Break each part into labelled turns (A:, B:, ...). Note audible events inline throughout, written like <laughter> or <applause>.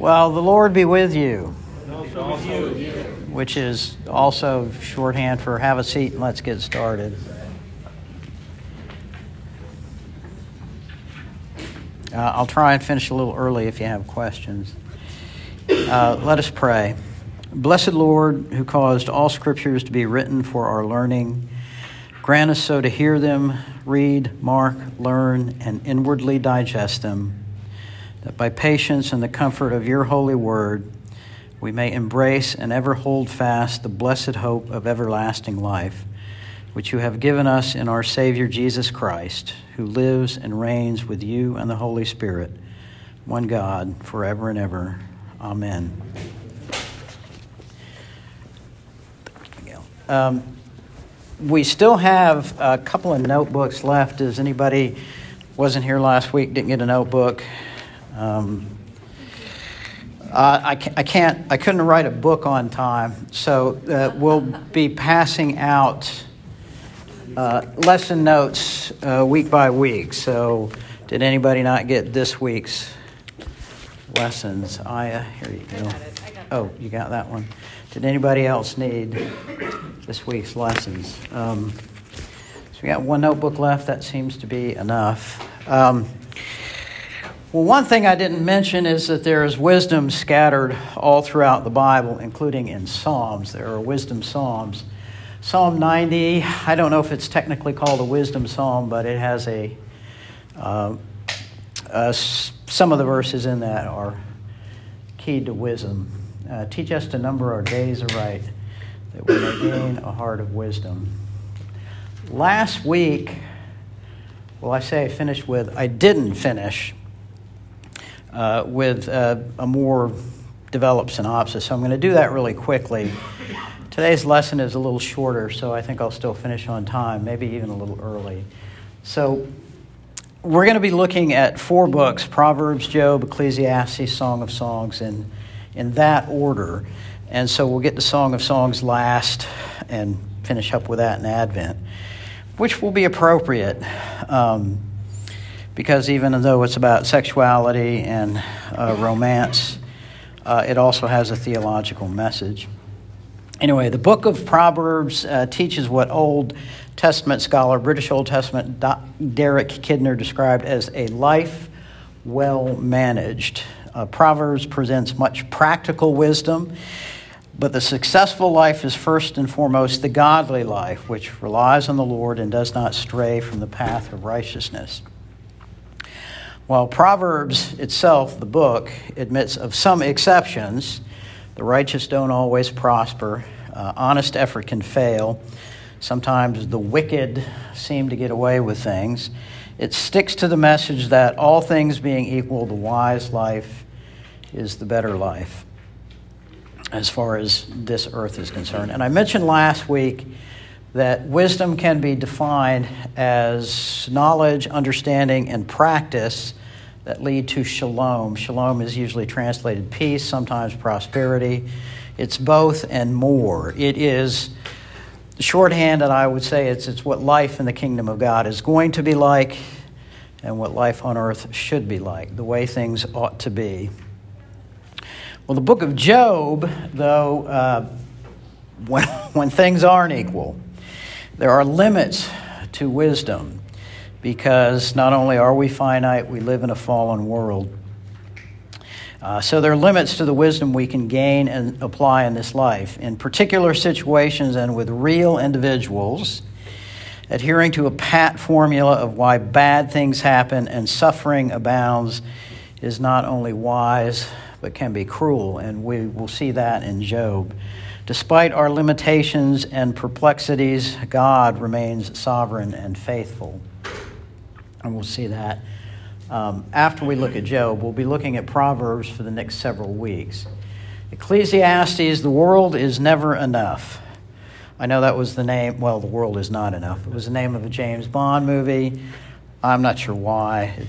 A: Well, the Lord be with you. Which is also shorthand for have a seat and let's get started. Uh, I'll try and finish a little early if you have questions. Uh, let us pray. Blessed Lord, who caused all scriptures to be written for our learning, grant us so to hear them, read, mark, learn, and inwardly digest them that by patience and the comfort of your holy word, we may embrace and ever hold fast the blessed hope of everlasting life, which you have given us in our Savior Jesus Christ, who lives and reigns with you and the Holy Spirit, one God, forever and ever. Amen. Um, we still have a couple of notebooks left. Does anybody wasn't here last week, didn't get a notebook? Um, uh, I, I, can't, I couldn't write a book on time, so uh, we'll be passing out uh, lesson notes uh, week by week. So, did anybody not get this week's lessons? Uh, here you go. Oh, you got that one. Did anybody else need this week's lessons? Um, so, we got one notebook left. That seems to be enough. Um, well, one thing I didn't mention is that there is wisdom scattered all throughout the Bible, including in Psalms. There are wisdom Psalms. Psalm 90, I don't know if it's technically called a wisdom psalm, but it has a. Uh, uh, some of the verses in that are keyed to wisdom. Uh, teach us to number our days aright, that we may gain a heart of wisdom. Last week, well, I say I finished with, I didn't finish uh, with uh, a more developed synopsis. So I'm going to do that really quickly. Today's lesson is a little shorter, so I think I'll still finish on time, maybe even a little early. So we're going to be looking at four books Proverbs, Job, Ecclesiastes, Song of Songs, in, in that order. And so we'll get to Song of Songs last and finish up with that in Advent, which will be appropriate. Um, because even though it's about sexuality and uh, romance, uh, it also has a theological message. Anyway, the book of Proverbs uh, teaches what Old Testament scholar, British Old Testament Derek Kidner described as a life well managed. Uh, Proverbs presents much practical wisdom, but the successful life is first and foremost the godly life, which relies on the Lord and does not stray from the path of righteousness. While Proverbs itself, the book, admits of some exceptions, the righteous don't always prosper, uh, honest effort can fail, sometimes the wicked seem to get away with things. It sticks to the message that all things being equal, the wise life is the better life as far as this earth is concerned. And I mentioned last week that wisdom can be defined as knowledge, understanding, and practice that lead to shalom. Shalom is usually translated peace, sometimes prosperity. It's both and more. It is shorthand, and I would say it's, it's what life in the kingdom of God is going to be like and what life on earth should be like, the way things ought to be. Well, the book of Job, though, uh, <laughs> when, when things aren't equal, there are limits to wisdom because not only are we finite, we live in a fallen world. Uh, so there are limits to the wisdom we can gain and apply in this life. In particular situations and with real individuals, adhering to a pat formula of why bad things happen and suffering abounds is not only wise, but can be cruel. And we will see that in Job. Despite our limitations and perplexities, God remains sovereign and faithful and we'll see that. Um, after we look at Job, we'll be looking at Proverbs for the next several weeks. Ecclesiastes, the world is never enough. I know that was the name, well, the world is not enough. It was the name of a James Bond movie. I'm not sure why.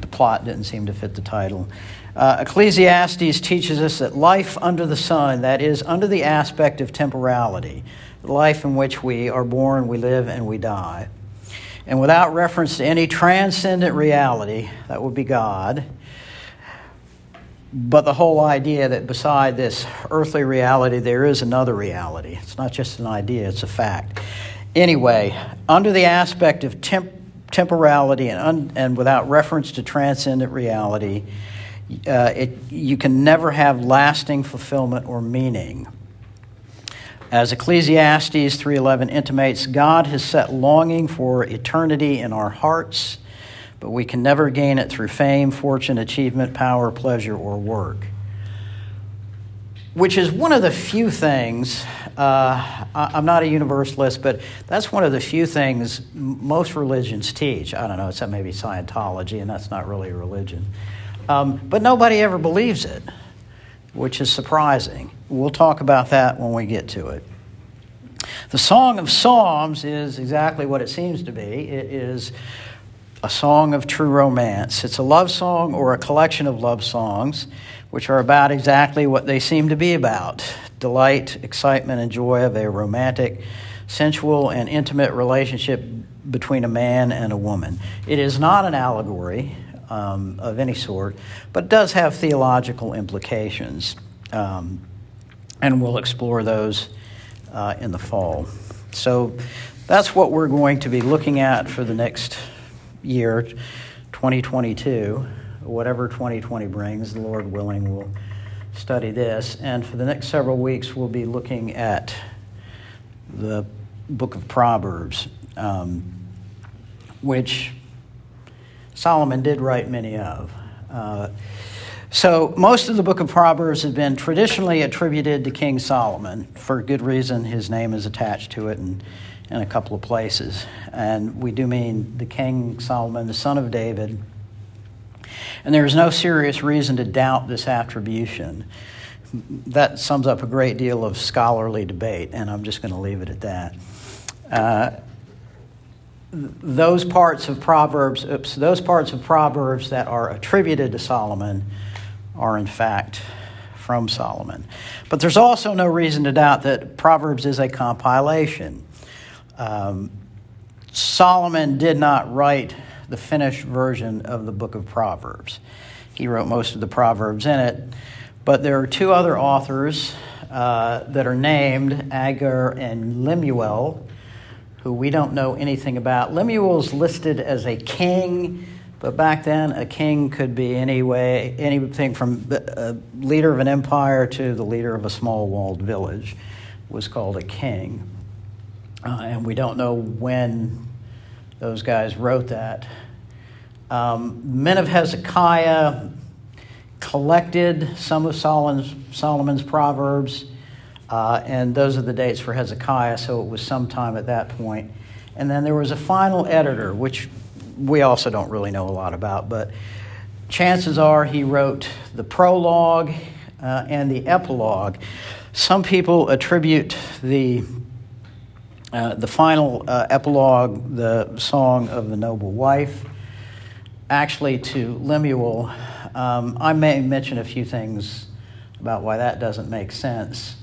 A: The plot didn't seem to fit the title. Uh, Ecclesiastes teaches us that life under the sun, that is, under the aspect of temporality, the life in which we are born, we live, and we die, and without reference to any transcendent reality, that would be God, but the whole idea that beside this earthly reality, there is another reality. It's not just an idea, it's a fact. Anyway, under the aspect of temp- temporality and, un- and without reference to transcendent reality, uh, it, you can never have lasting fulfillment or meaning. As Ecclesiastes 3:11 intimates, God has set longing for eternity in our hearts but we can never gain it through fame, fortune, achievement, power, pleasure, or work. Which is one of the few things, uh, I'm not a universalist, but that's one of the few things most religions teach. I don't know, except maybe Scientology, and that's not really a religion. Um, but nobody ever believes it, which is surprising. We'll talk about that when we get to it. The Song of Psalms is exactly what it seems to be. It is a song of true romance. It's a love song or a collection of love songs, which are about exactly what they seem to be about delight, excitement, and joy of a romantic, sensual, and intimate relationship between a man and a woman. It is not an allegory um, of any sort, but does have theological implications. Um, and we'll explore those uh, in the fall. So that's what we're going to be looking at for the next year, 2022, whatever 2020 brings, the Lord willing, we'll study this. And for the next several weeks, we'll be looking at the book of Proverbs, um, which Solomon did write many of. Uh, so, most of the book of Proverbs has been traditionally attributed to King Solomon. For good reason, his name is attached to it, and in a couple of places. And we do mean the King Solomon, the son of David. And there is no serious reason to doubt this attribution. That sums up a great deal of scholarly debate, and I'm just going to leave it at that. Uh, those parts of Proverbs, oops, those parts of Proverbs that are attributed to Solomon are in fact from Solomon. But there's also no reason to doubt that Proverbs is a compilation. Um, Solomon did not write the finished version of the book of Proverbs. He wrote most of the Proverbs in it, but there are two other authors uh, that are named Agur and Lemuel, who we don't know anything about. Lemuel's listed as a king, but back then a king could be any way, anything from a leader of an empire to the leader of a small walled village was called a king. Uh, and we don't know when those guys wrote that. Um, men of Hezekiah collected some of Solomon's, Solomon's proverbs, uh, and those are the dates for Hezekiah, so it was sometime at that point. And then there was a final editor, which we also don't really know a lot about, but chances are he wrote the prologue uh, and the epilogue. Some people attribute the uh, the final uh, epilogue, the song of the noble wife, actually to Lemuel. Um, I may mention a few things about why that doesn't make sense.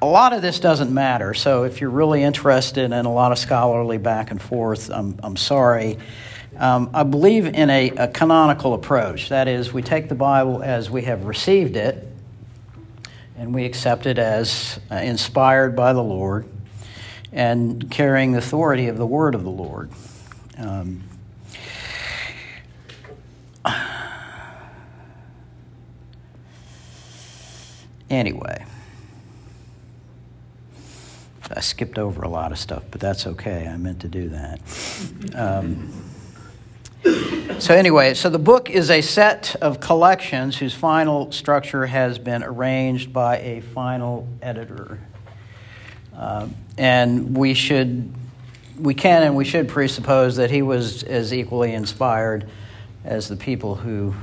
A: A lot of this doesn't matter, so if you're really interested in a lot of scholarly back and forth, I'm, I'm sorry. Um, I believe in a, a canonical approach. That is, we take the Bible as we have received it, and we accept it as uh, inspired by the Lord and carrying the authority of the word of the Lord. Um, <sighs> anyway, I skipped over a lot of stuff, but that's okay. I meant to do that. Um, so, anyway, so the book is a set of collections whose final structure has been arranged by a final editor. Uh, and we should, we can and we should presuppose that he was as equally inspired as the people who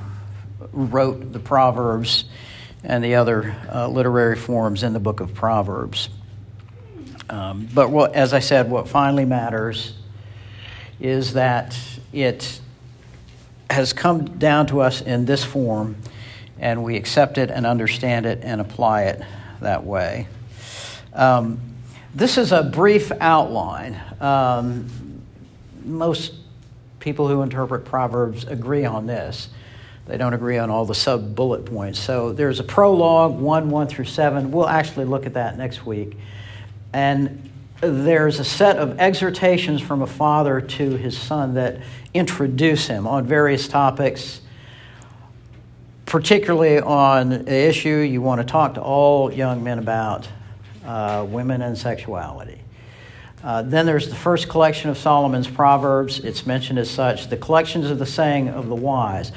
A: wrote the Proverbs and the other uh, literary forms in the book of Proverbs. Um, but what, as I said, what finally matters is that it has come down to us in this form, and we accept it and understand it and apply it that way. Um, this is a brief outline. Um, most people who interpret Proverbs agree on this they don't agree on all the sub bullet points. So there's a prologue, 1, 1 through 7. We'll actually look at that next week. And there's a set of exhortations from a father to his son that introduce him on various topics, particularly on an issue you want to talk to all young men about uh, women and sexuality. Uh, then there's the first collection of Solomon's Proverbs. It's mentioned as such the collections of the saying of the wise,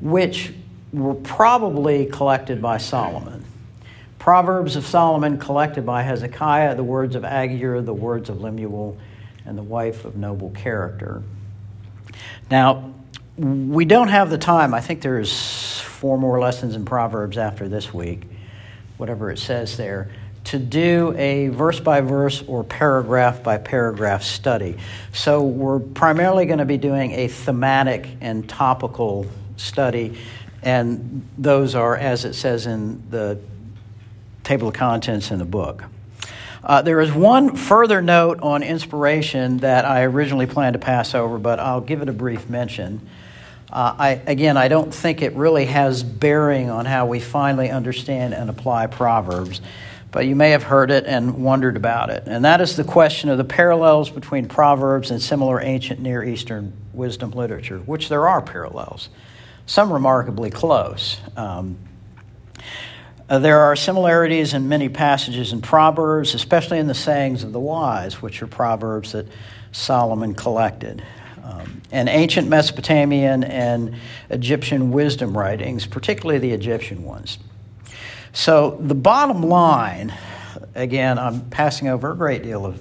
A: which were probably collected by Solomon. Proverbs of Solomon collected by Hezekiah, the words of Agur, the words of Lemuel, and the wife of noble character. Now, we don't have the time. I think there's four more lessons in Proverbs after this week, whatever it says there to do a verse by verse or paragraph by paragraph study. So we're primarily going to be doing a thematic and topical study, and those are, as it says in the table of contents in the book. Uh, there is one further note on inspiration that I originally planned to pass over, but I'll give it a brief mention. Uh, I, again, I don't think it really has bearing on how we finally understand and apply Proverbs but you may have heard it and wondered about it. And that is the question of the parallels between Proverbs and similar ancient Near Eastern wisdom literature, which there are parallels, some remarkably close. Um, uh, there are similarities in many passages in Proverbs, especially in the sayings of the wise, which are proverbs that Solomon collected. Um, and ancient Mesopotamian and Egyptian wisdom writings, particularly the Egyptian ones. So, the bottom line, again, I'm passing over a great deal of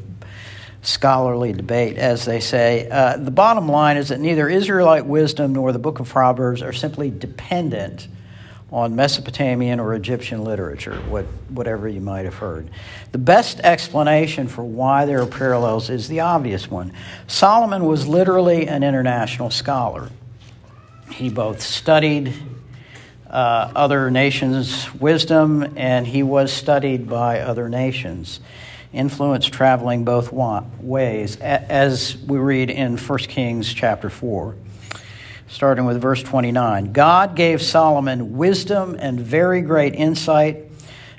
A: scholarly debate, as they say. Uh, the bottom line is that neither Israelite wisdom nor the book of Proverbs are simply dependent on Mesopotamian or Egyptian literature, what, whatever you might have heard. The best explanation for why there are parallels is the obvious one. Solomon was literally an international scholar. He both studied uh, other nations' wisdom, and he was studied by other nations. Influence traveling both ways, as we read in 1 Kings chapter 4, starting with verse 29. God gave Solomon wisdom and very great insight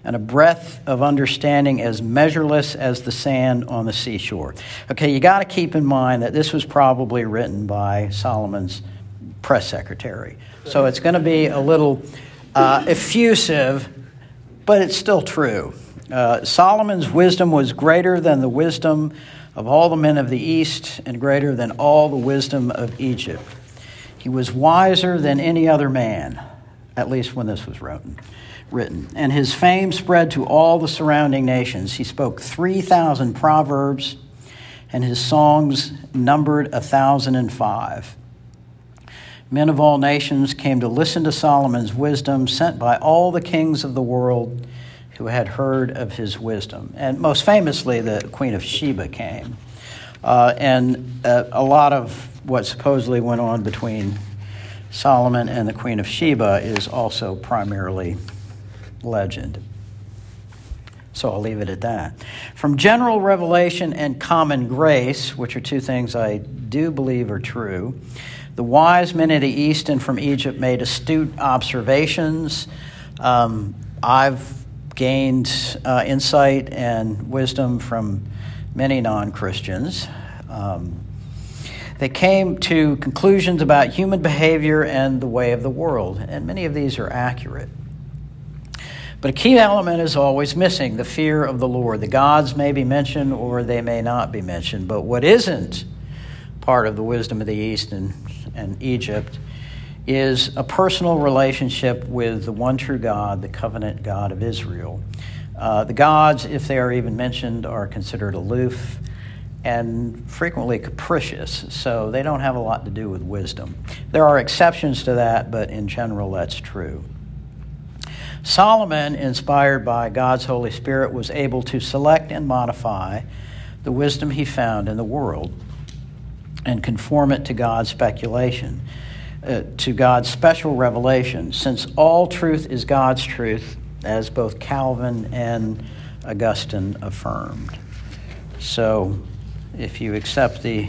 A: and a breadth of understanding as measureless as the sand on the seashore. Okay, you got to keep in mind that this was probably written by Solomon's press secretary. So it's going to be a little uh, effusive, but it's still true. Uh, Solomon's wisdom was greater than the wisdom of all the men of the East and greater than all the wisdom of Egypt. He was wiser than any other man, at least when this was written. Written. And his fame spread to all the surrounding nations. He spoke 3,000 proverbs, and his songs numbered a 1,005. Men of all nations came to listen to Solomon's wisdom, sent by all the kings of the world who had heard of his wisdom. And most famously, the Queen of Sheba came. Uh, and uh, a lot of what supposedly went on between Solomon and the Queen of Sheba is also primarily legend. So I'll leave it at that. From general revelation and common grace, which are two things I do believe are true, the wise men of the East and from Egypt made astute observations. Um, I've gained uh, insight and wisdom from many non Christians. Um, they came to conclusions about human behavior and the way of the world, and many of these are accurate. But a key element is always missing the fear of the Lord. The gods may be mentioned or they may not be mentioned, but what isn't part of the wisdom of the East and and Egypt is a personal relationship with the one true God, the covenant God of Israel. Uh, the gods, if they are even mentioned, are considered aloof and frequently capricious, so they don't have a lot to do with wisdom. There are exceptions to that, but in general, that's true. Solomon, inspired by God's Holy Spirit, was able to select and modify the wisdom he found in the world and conform it to God's speculation, uh, to God's special revelation, since all truth is God's truth, as both Calvin and Augustine affirmed. So, if you accept the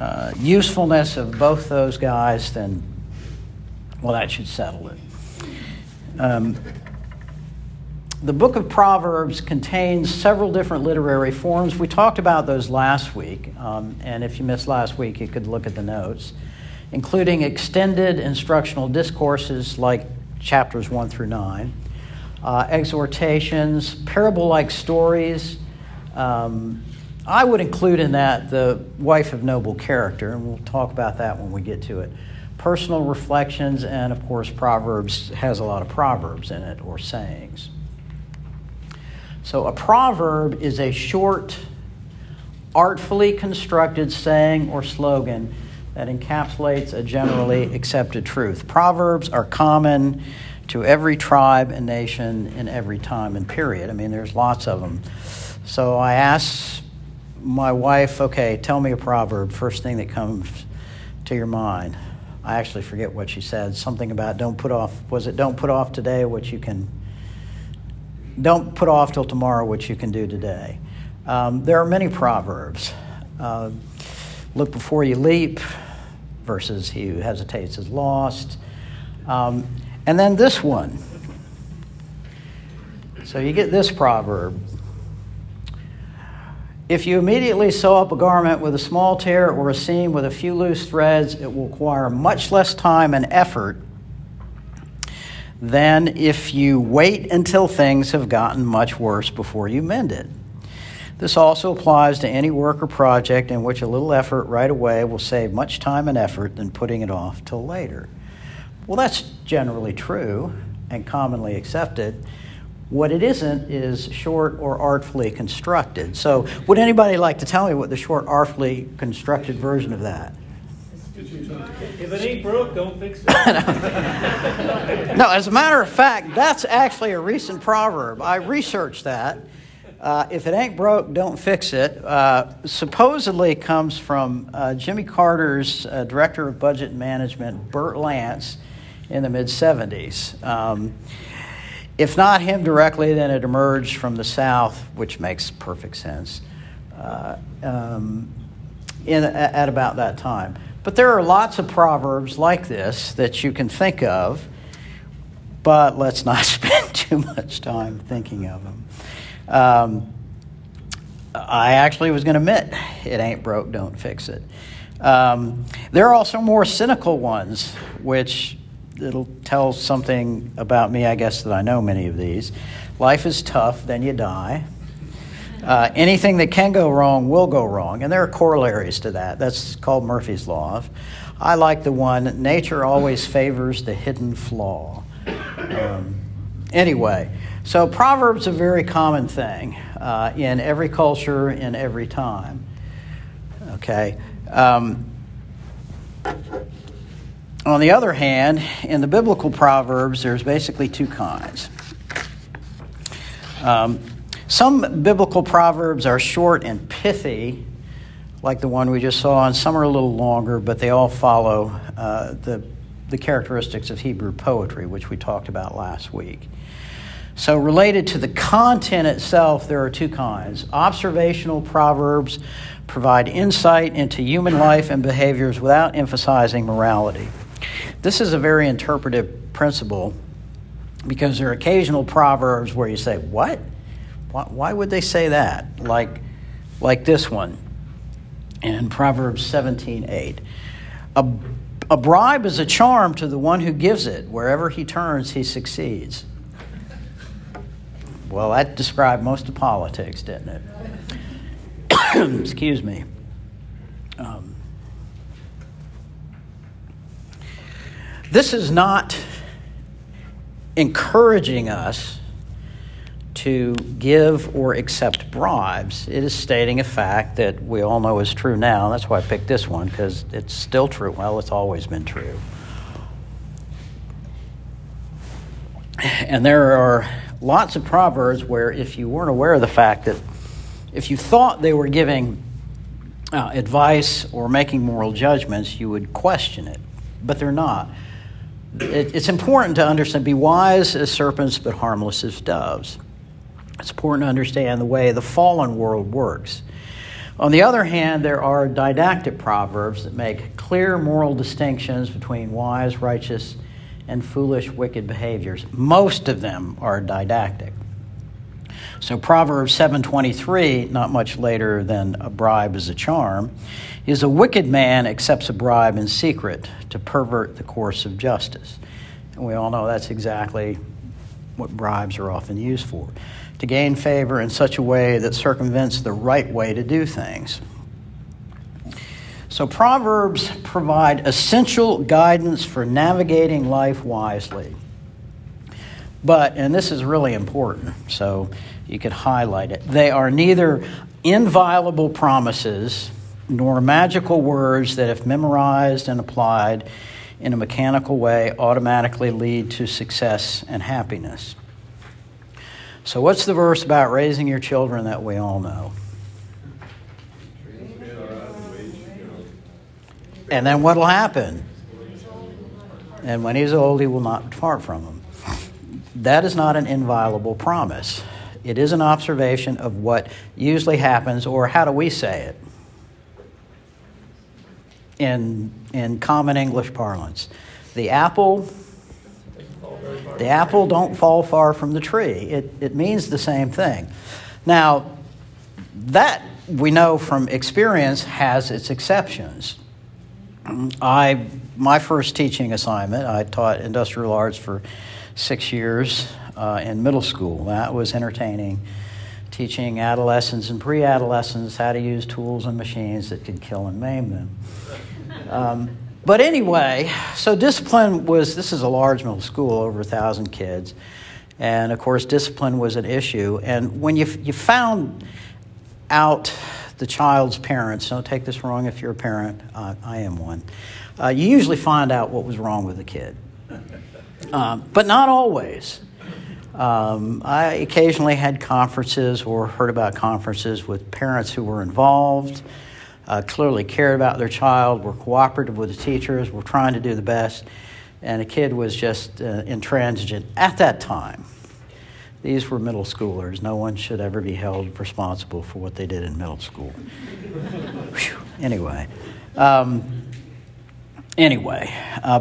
A: uh, usefulness of both those guys, then Well, that should settle it. Um, the book of Proverbs contains several different literary forms. We talked about those last week, um, and if you missed last week, you could look at the notes, including extended instructional discourses like chapters 1 through 9, uh, exhortations, parable like stories. Um, I would include in that the wife of noble character, and we'll talk about that when we get to it. Personal reflections, and of course, Proverbs has a lot of proverbs in it or sayings. So, a proverb is a short, artfully constructed saying or slogan that encapsulates a generally accepted truth. Proverbs are common to every tribe and nation in every time and period. I mean, there's lots of them. So, I asked my wife, okay, tell me a proverb, first thing that comes to your mind. I actually forget what she said. Something about don't put off, was it don't put off today what you can don't put off till tomorrow what you can do today. Um, there are many proverbs. Uh, look before you leap, versus he who hesitates is lost. Um, and then this one. So you get this proverb. If you immediately sew up a garment with a small tear or a seam with a few loose threads, it will require much less time and effort than if you wait until things have gotten much worse before you mend it. This also applies to any work or project in which a little effort right away will save much time and effort than putting it off till later. Well, that's generally true and commonly accepted. What it isn't is short or artfully constructed. So, would anybody like to tell me what the short, artfully constructed version of that?
B: If it ain't broke, don't fix it. <laughs>
A: no, as a matter of fact, that's actually a recent proverb. I researched that. Uh, if it ain't broke, don't fix it. Uh, supposedly comes from uh, Jimmy Carter's uh, director of budget management, Bert Lance, in the mid 70s. Um, if not him directly, then it emerged from the South, which makes perfect sense, uh, um, in, at about that time. But there are lots of proverbs like this that you can think of, but let's not <laughs> spend too much time thinking of them. Um, I actually was going to admit it ain't broke, don't fix it. Um, there are also more cynical ones, which it'll tell something about me, I guess, that I know many of these. Life is tough, then you die. Uh, anything that can go wrong will go wrong, and there are corollaries to that. That's called Murphy's Law. I like the one nature always favors the hidden flaw. Um, anyway, so Proverbs a very common thing uh, in every culture, in every time. Okay. Um, on the other hand, in the biblical Proverbs, there's basically two kinds. Um, some biblical proverbs are short and pithy, like the one we just saw, and some are a little longer, but they all follow uh, the, the characteristics of Hebrew poetry, which we talked about last week. So, related to the content itself, there are two kinds. Observational proverbs provide insight into human life and behaviors without emphasizing morality. This is a very interpretive principle because there are occasional proverbs where you say, What? Why, would they say that? Like, like this one in Proverbs 17 8. A, a bribe is a charm to the one who gives it. Wherever he turns, he succeeds. Well, that described most of politics, didn't it? <coughs> Excuse me. Um, this is not encouraging us to give or accept bribes. It is stating a fact that we all know is true now. That's why I picked this one, because it's still true. Well, it's always been true. And there are lots of proverbs where, if you weren't aware of the fact that if you thought they were giving uh, advice or making moral judgments, you would question it. But they're not. It, it's important to understand be wise as serpents, but harmless as doves. It's important to understand the way the fallen world works. On the other hand, there are didactic proverbs that make clear moral distinctions between wise, righteous, and foolish, wicked behaviors. Most of them are didactic. So Proverbs 7:23, not much later than a bribe is a charm, is a wicked man accepts a bribe in secret to pervert the course of justice. And we all know that's exactly what bribes are often used for to gain favor in such a way that circumvents the right way to do things. So, Proverbs provide essential guidance for navigating life wisely. But, and this is really important, so you could highlight it, they are neither inviolable promises nor magical words that, if memorized and applied in a mechanical way, automatically lead to success and happiness. So, what's the verse about raising your children that we all know? And then what will happen? And when he's old, he will not depart from them. That is not an inviolable promise. It is an observation of what usually happens, or how do we say it? In, in common English parlance. The apple the apple don't fall far from the tree. It, it means the same thing. Now, that we know from experience has its exceptions. I my first teaching assignment, I taught industrial arts for six years uh, in middle school. That was entertaining, teaching adolescents and pre-adolescents how to use tools and machines that could kill and maim them. Um, but anyway, so discipline was this is a large middle school, over a thousand kids, and of course discipline was an issue. And when you you found out the child's parents, don't take this wrong if you're a parent, uh, I am one. Uh, you usually find out what was wrong with the kid, uh, but not always. Um, I occasionally had conferences or heard about conferences with parents who were involved uh, clearly cared about their child, were cooperative with the teachers, were trying to do the best, and a kid was just uh, intransigent at that time. These were middle schoolers. No one should ever be held responsible for what they did in middle school. anyway, um, anyway, uh,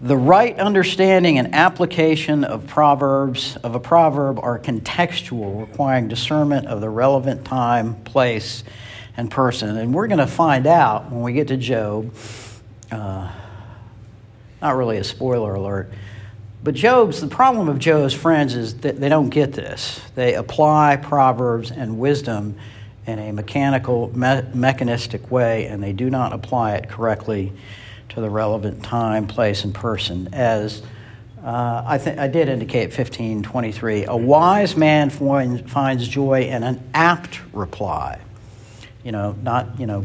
A: the right understanding and application of proverbs of a proverb are contextual, requiring discernment of the relevant time, place, and person. And we're going to find out when we get to Job. Uh, not really a spoiler alert. But Job's, the problem of Job's friends is that they don't get this. They apply Proverbs and wisdom in a mechanical, me- mechanistic way, and they do not apply it correctly to the relevant time, place, and person. As uh, I, th- I did indicate 1523, a wise man find, finds joy in an apt reply you know, not, you know,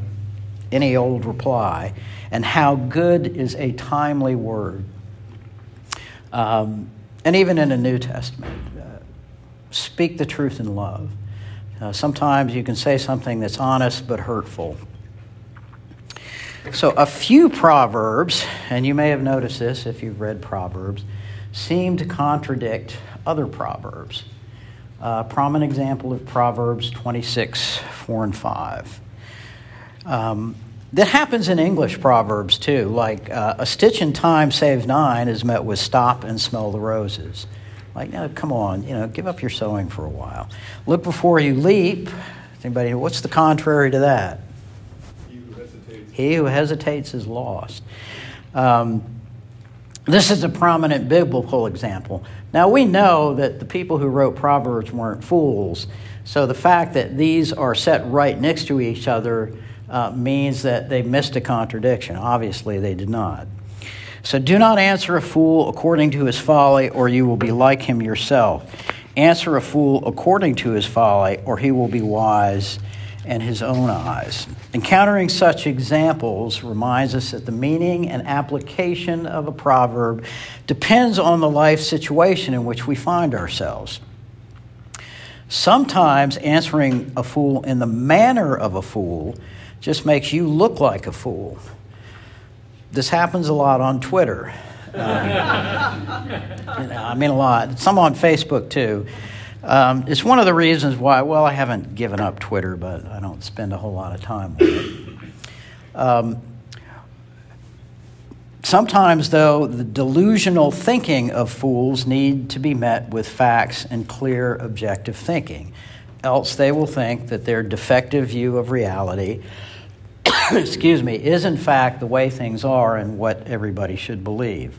A: any old reply, and how good is a timely word. Um, and even in the New Testament, uh, speak the truth in love. Uh, sometimes you can say something that's honest but hurtful. So, a few proverbs, and you may have noticed this if you've read Proverbs, seem to contradict other proverbs. A prominent example of Proverbs 26, 4 and 5. Um, that happens in English proverbs too. Like uh, a stitch in time saves nine is met with stop and smell the roses. Like, no, come on, you know, give up your sewing for a while. Look before you leap. Anybody? What's the contrary to that?
C: He who hesitates,
A: is lost. Um, this is a prominent biblical example. Now, we know that the people who wrote Proverbs weren't fools, so the fact that these are set right next to each other uh, means that they missed a contradiction. Obviously, they did not. So do not answer a fool according to his folly, or you will be like him yourself. Answer a fool according to his folly, or he will be wise and his own eyes. Encountering such examples reminds us that the meaning and application of a proverb depends on the life situation in which we find ourselves. Sometimes answering a fool in the manner of a fool just makes you look like a fool. This happens a lot on Twitter. Um, <laughs> you know, I mean, a lot. Some on Facebook too. Um, it's one of the reasons why, well, I haven't given up Twitter, but I don't spend a whole lot of time on it. Um, Sometimes, though, the delusional thinking of fools need to be met with facts and clear objective thinking. Else, they will think that their defective view of reality, <coughs> excuse me, is in fact the way things are and what everybody should believe.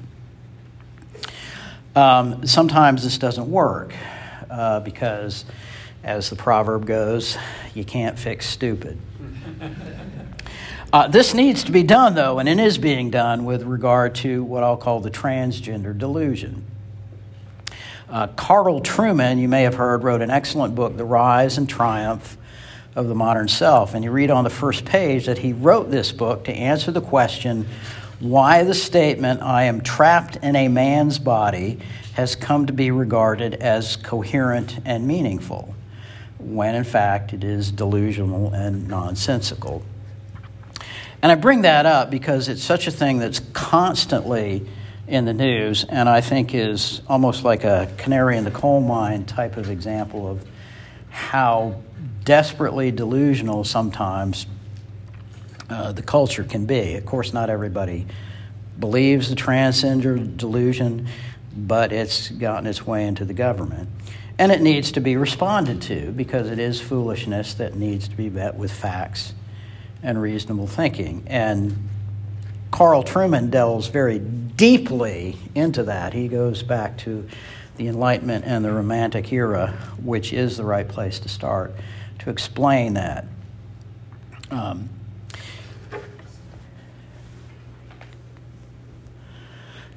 A: Um, sometimes this doesn't work uh, because, as the proverb goes, you can't fix stupid. Uh, this needs to be done, though, and it is being done with regard to what I'll call the transgender delusion. Uh, Carl Trueman, you may have heard, wrote an excellent book, The Rise and Triumph of the Modern Self. And you read on the first page that he wrote this book to answer the question why the statement, I am trapped in a man's body, has come to be regarded as coherent and meaningful, when in fact it is delusional and nonsensical. And I bring that up because it's such a thing that's constantly in the news, and I think is almost like a canary in the coal mine type of example of how desperately delusional sometimes uh, the culture can be. Of course, not everybody believes the transgender delusion, but it's gotten its way into the government. And it needs to be responded to because it is foolishness that needs to be met with facts and reasonable thinking. And Carl Trueman delves very deeply into that. He goes back to the Enlightenment and the Romantic era, which is the right place to start to explain that. Um,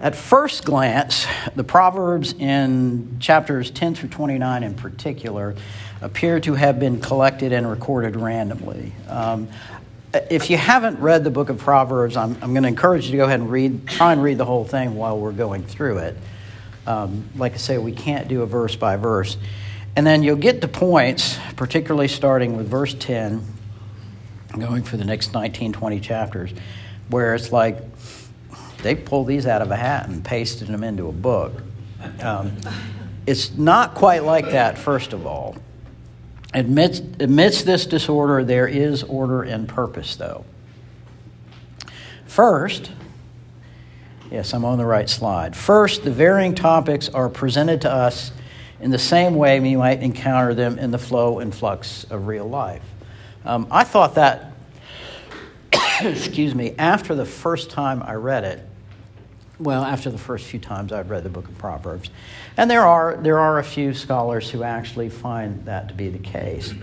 A: At first glance, the Proverbs in chapters 10 through 29 in particular appear to have been collected and recorded randomly. Um, if you haven't read the book of Proverbs, I'm, I'm going to encourage you to go ahead and read, try and read the whole thing while we're going through it. Um, like I say, we can't do a verse by verse. And then you'll get to points, particularly starting with verse 10, going for the next 19, 20 chapters, where it's like they pulled these out of a hat and pasted them into a book. Um, it's not quite like that, first of all. Amidst, amidst this disorder, there is order and purpose, though. First, yes, I'm on the right slide. First, the varying topics are presented to us in the same way we might encounter them in the flow and flux of real life. Um, I thought that, <coughs> excuse me, after the first time I read it, well, after the first few times I've read the book of Proverbs. And there are, there are a few scholars who actually find that to be the case.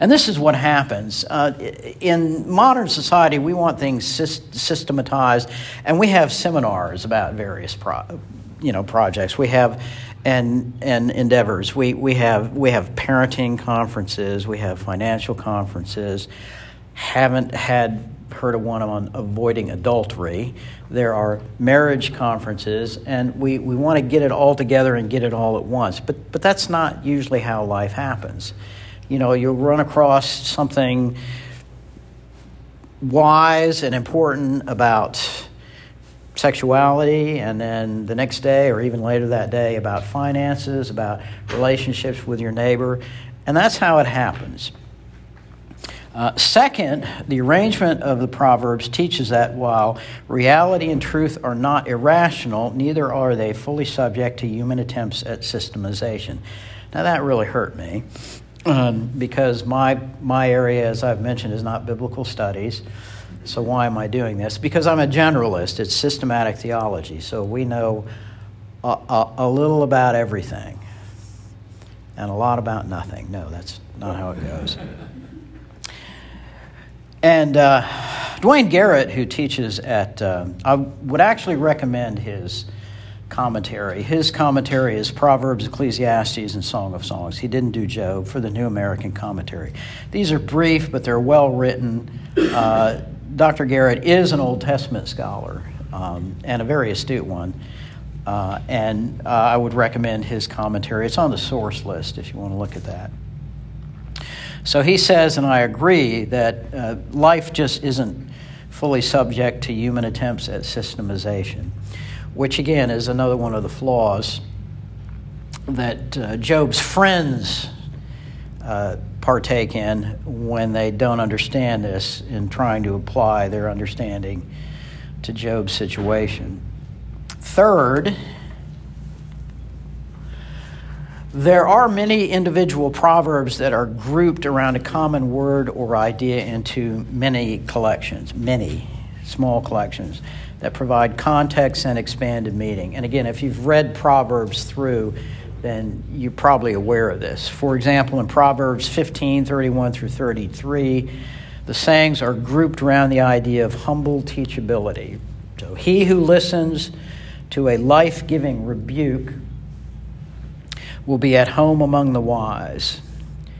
A: And this is what happens. Uh, in modern society, we want things systematized, and we have seminars about various pro- you know, projects. We have and, and endeavors. We, we, have, we have parenting conferences, we have financial conferences. Haven't had heard of one on avoiding adultery. There are marriage conferences, and we, we want to get it all together and get it all at once. But, but that's not usually how life happens. You know, you'll run across something wise and important about sexuality, and then the next day or even later that day about finances, about relationships with your neighbor. And that's how it happens. Uh, second, the arrangement of the Proverbs teaches that while reality and truth are not irrational, neither are they fully subject to human attempts at systemization. Now, that really hurt me um, because my, my area, as I've mentioned, is not biblical studies. So, why am I doing this? Because I'm a generalist, it's systematic theology. So, we know a, a, a little about everything and a lot about nothing. No, that's not how it goes. And uh, Duane Garrett, who teaches at, uh, I would actually recommend his commentary. His commentary is Proverbs, Ecclesiastes, and Song of Songs. He didn't do Job for the New American Commentary. These are brief, but they're well written. Uh, Dr. Garrett is an Old Testament scholar um, and a very astute one. Uh, and uh, I would recommend his commentary. It's on the source list if you want to look at that. So he says, and I agree, that uh, life just isn't fully subject to human attempts at systemization, which again is another one of the flaws that uh, Job's friends uh, partake in when they don't understand this in trying to apply their understanding to Job's situation. Third, there are many individual proverbs that are grouped around a common word or idea into many collections, many small collections that provide context and expanded meaning. And again, if you've read Proverbs through, then you're probably aware of this. For example, in Proverbs 15 31 through 33, the sayings are grouped around the idea of humble teachability. So, he who listens to a life giving rebuke will be at home among the wise.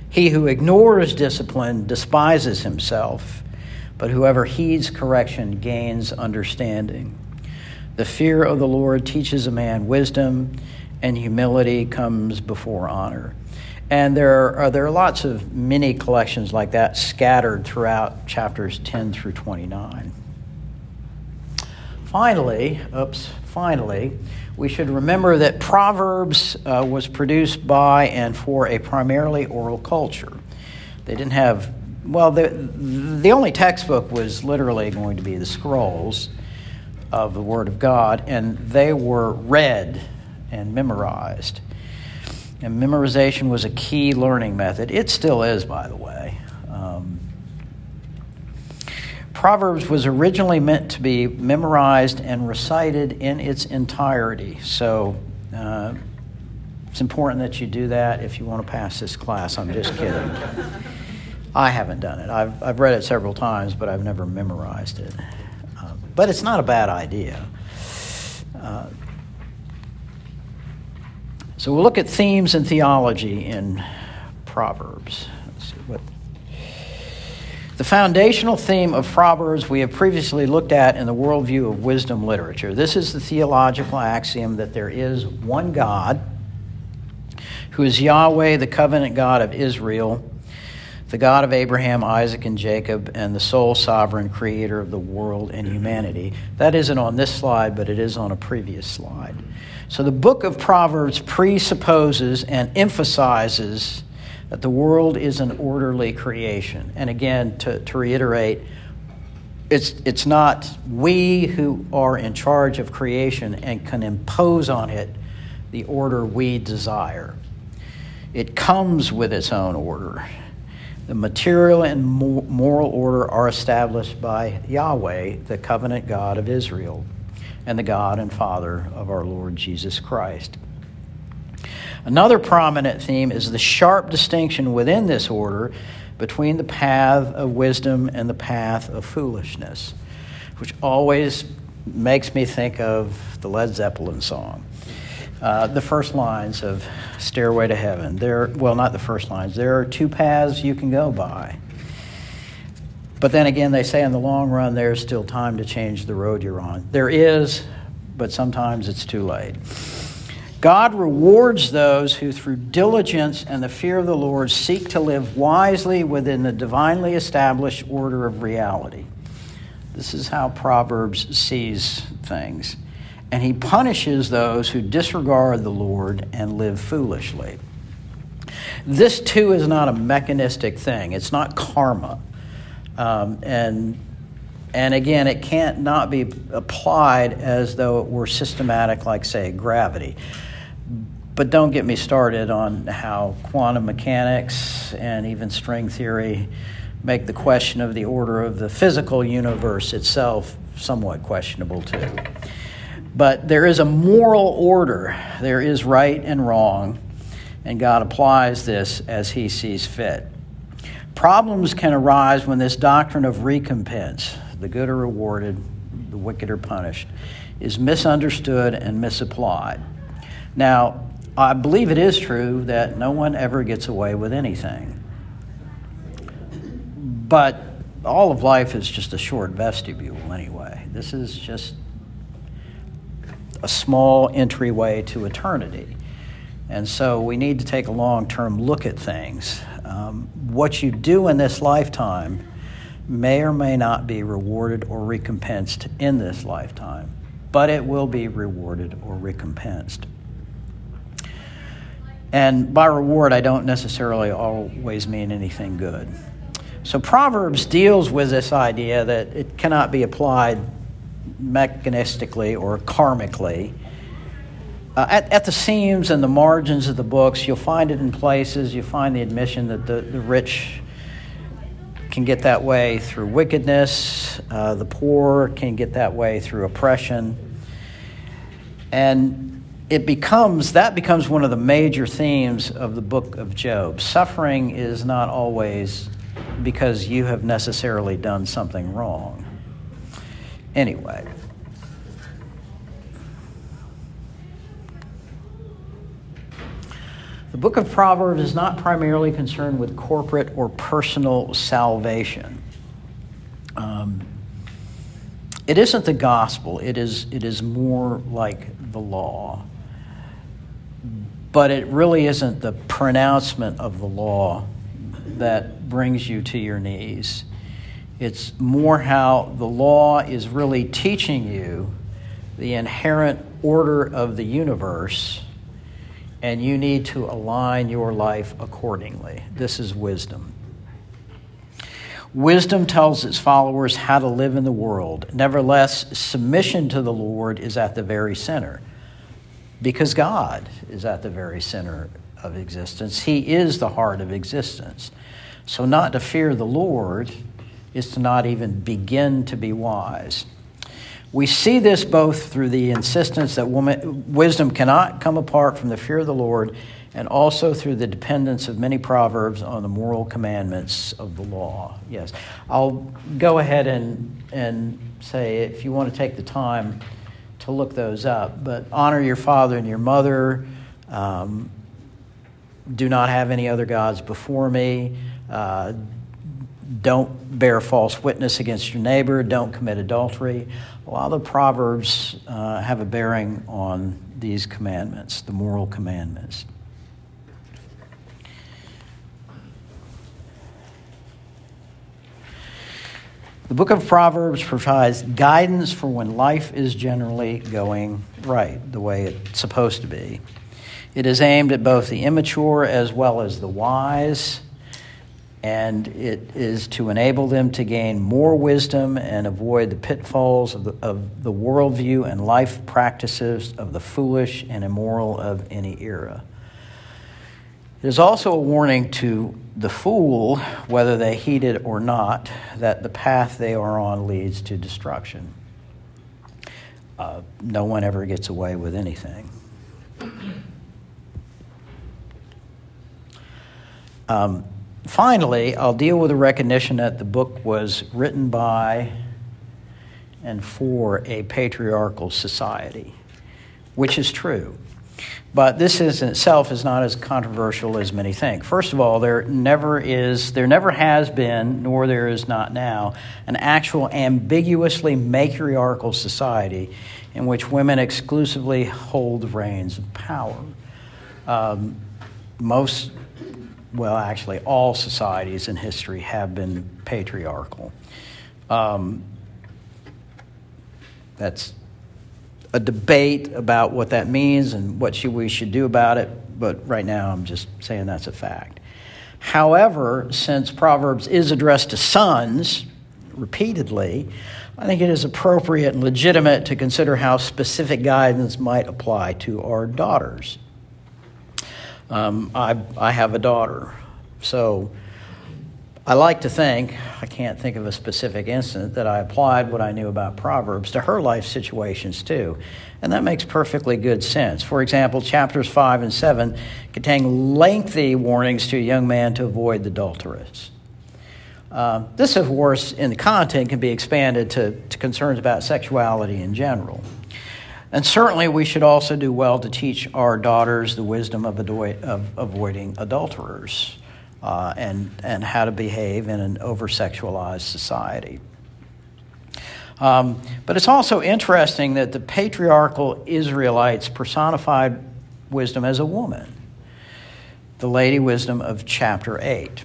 A: He who ignores discipline despises himself but whoever heeds correction gains understanding. The fear of the Lord teaches a man wisdom, and humility comes before honor. And there are, uh, there are lots of mini collections like that scattered throughout chapters 10 through 29. Finally, oops, finally, we should remember that Proverbs uh, was produced by and for a primarily oral culture. They didn't have well, the, the only textbook was literally going to be the scrolls of the Word of God, and they were read and memorized. And memorization was a key learning method. It still is, by the way. Um, Proverbs was originally meant to be memorized and recited in its entirety. So uh, it's important that you do that if you want to pass this class. I'm just kidding. I haven't done it. I've, I've read it several times, but I've never memorized it. Uh, but it's not a bad idea. Uh, so we'll look at themes and theology in Proverbs. The foundational theme of Proverbs we have previously looked at in the worldview of wisdom literature. This is the theological axiom that there is one God who is Yahweh, the covenant God of Israel the God of Abraham, Isaac, and Jacob, and the sole sovereign creator of the world and humanity. That isn't on this slide, but it is on a previous slide. So the book of Proverbs presupposes and emphasizes that the world is an orderly creation. And again, to, to reiterate, it's, it's not we who are in charge of creation and can impose on it the order we desire. It comes with its own order. The material and moral order are established by Yahweh, the covenant God of Israel, and the God and Father of our Lord Jesus Christ. Another prominent theme is the sharp distinction within this order between the path of wisdom and the path of foolishness, which always makes me think of the Led Zeppelin song. Uh, the first lines of Stairway to Heaven. There, well, not the first lines. There are two paths you can go by. But then again, they say in the long run, there's still time to change the road you're on. There is, but sometimes it's too late. God rewards those who, through diligence and the fear of the Lord, seek to live wisely within the divinely established order of reality. This is how Proverbs sees things and he punishes those who disregard the Lord and live foolishly. This too is not a mechanistic thing. It's not karma, um, and and again, it can't not be applied as though it were systematic, like say gravity. But don't get me started on how quantum mechanics and even string theory make the question of the order of the physical universe itself somewhat questionable too. But there is a moral order, there is right and wrong, and God applies this as He sees fit. Problems can arise when this doctrine of recompense, the good are rewarded, the wicked are punished, is misunderstood and misapplied. Now, I believe it is true that no one ever gets away with anything. But all of life is just a short vestibule anyway. This is just a small entryway to eternity. And so we need to take a long term look at things. Um, what you do in this lifetime may or may not be rewarded or recompensed in this lifetime, but it will be rewarded or recompensed. And by reward, I don't necessarily always mean anything good. So Proverbs deals with this idea that it cannot be applied mechanistically or karmically. Uh, at, at, the seams and the margins of the books, you'll find it in places. You find the admission that the, the rich can get that way through wickedness, uh, the poor can get that way through oppression. And it becomes, that becomes one of the major themes of the book of Job. Suffering is not always because you have necessarily done something wrong. Anyway. The book of Proverbs is not primarily concerned with corporate or personal salvation. Um, it isn't the gospel, it is, it is more like the law. But it really isn't the pronouncement of the law that brings you to your knees. It's more how the law is really teaching you the inherent order of the universe and you need to align your life accordingly. This is wisdom. Wisdom tells its followers how to live in the world. Nevertheless, submission to the Lord is at the very center because God is at the very center of existence. He is the heart of existence. So, not to fear the Lord is to not even begin to be wise. We see this both through the insistence that woman, wisdom cannot come apart from the fear of the Lord, and also through the dependence of many proverbs on the moral commandments of the law. Yes, I'll go ahead and, and say if you want to take the time to look those up, but honor your father and your mother. Um, do not have any other gods before me. Uh, don't bear false witness against your neighbor. Don't commit adultery. A lot of the Proverbs uh, have a bearing on these commandments, the moral commandments. The book of Proverbs provides guidance for when life is generally going right, the way it's supposed to be. It is aimed at both the immature as well as the wise and it is to enable them to gain more wisdom and avoid the pitfalls of the, of the worldview and life practices of the foolish and immoral of any era. Is also a warning to the fool, whether they heed it or not, that the path they are on leads to destruction. Uh, no one ever gets away with anything. Um, finally, I'll deal with the recognition that the book was written by and for a patriarchal society, which is true. But this is in itself is not as controversial as many think. First of all, there never is, there never has been, nor there is not now, an actual ambiguously matriarchal society in which women exclusively hold reins of power. Um, most well, actually, all societies in history have been patriarchal. Um, that's a debate about what that means and what should we should do about it, but right now I'm just saying that's a fact. However, since Proverbs is addressed to sons repeatedly, I think it is appropriate and legitimate to consider how specific guidance might apply to our daughters. Um, I, I have a daughter. So I like to think, I can't think of a specific incident, that I applied what I knew about Proverbs to her life situations too. And that makes perfectly good sense. For example, chapters 5 and 7 contain lengthy warnings to a young man to avoid the adulteress. Uh, this, of course, in the content can be expanded to, to concerns about sexuality in general. And certainly, we should also do well to teach our daughters the wisdom of, of avoiding adulterers uh, and, and how to behave in an over sexualized society. Um, but it's also interesting that the patriarchal Israelites personified wisdom as a woman, the lady wisdom of chapter 8.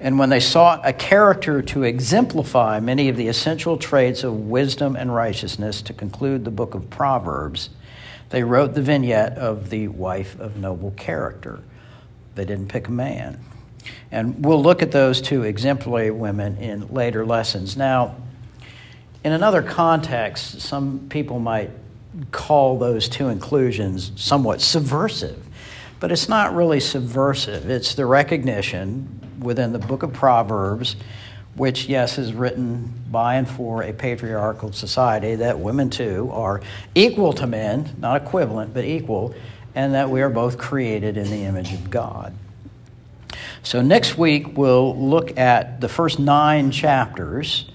A: And when they sought a character to exemplify many of the essential traits of wisdom and righteousness to conclude the book of Proverbs, they wrote the vignette of the wife of noble character. They didn't pick a man. And we'll look at those two exemplary women in later lessons. Now, in another context, some people might call those two inclusions somewhat subversive, but it's not really subversive. It's the recognition within the book of Proverbs, which, yes, is written by and for a patriarchal society, that women too are equal to men, not equivalent, but equal, and that we are both created in the image of God. So, next week we'll look at the first nine chapters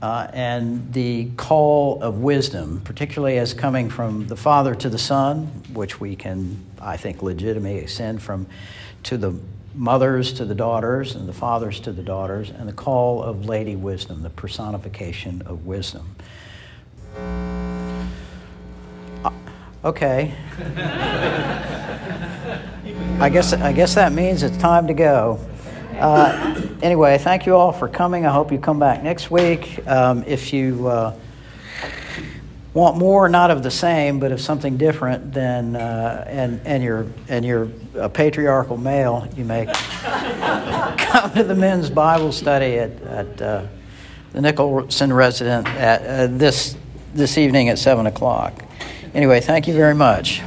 A: uh, and the call of wisdom, particularly as coming from the Father to the Son, which we can, I think, legitimately extend from to the mothers to the daughters and the fathers to the daughters, and the call of Lady Wisdom, the personification of wisdom. Uh, okay. <laughs> I guess I guess that means it's time to go. Uh, anyway, thank you all for coming. I hope you come back next week. Um, if you uh, want more, not of the same, but of something different, then uh, and and you're and you're a patriarchal male, you may <laughs> come to the men's Bible study at at uh, the Nicholson resident at uh, this this evening at seven o'clock. Anyway, thank you very much.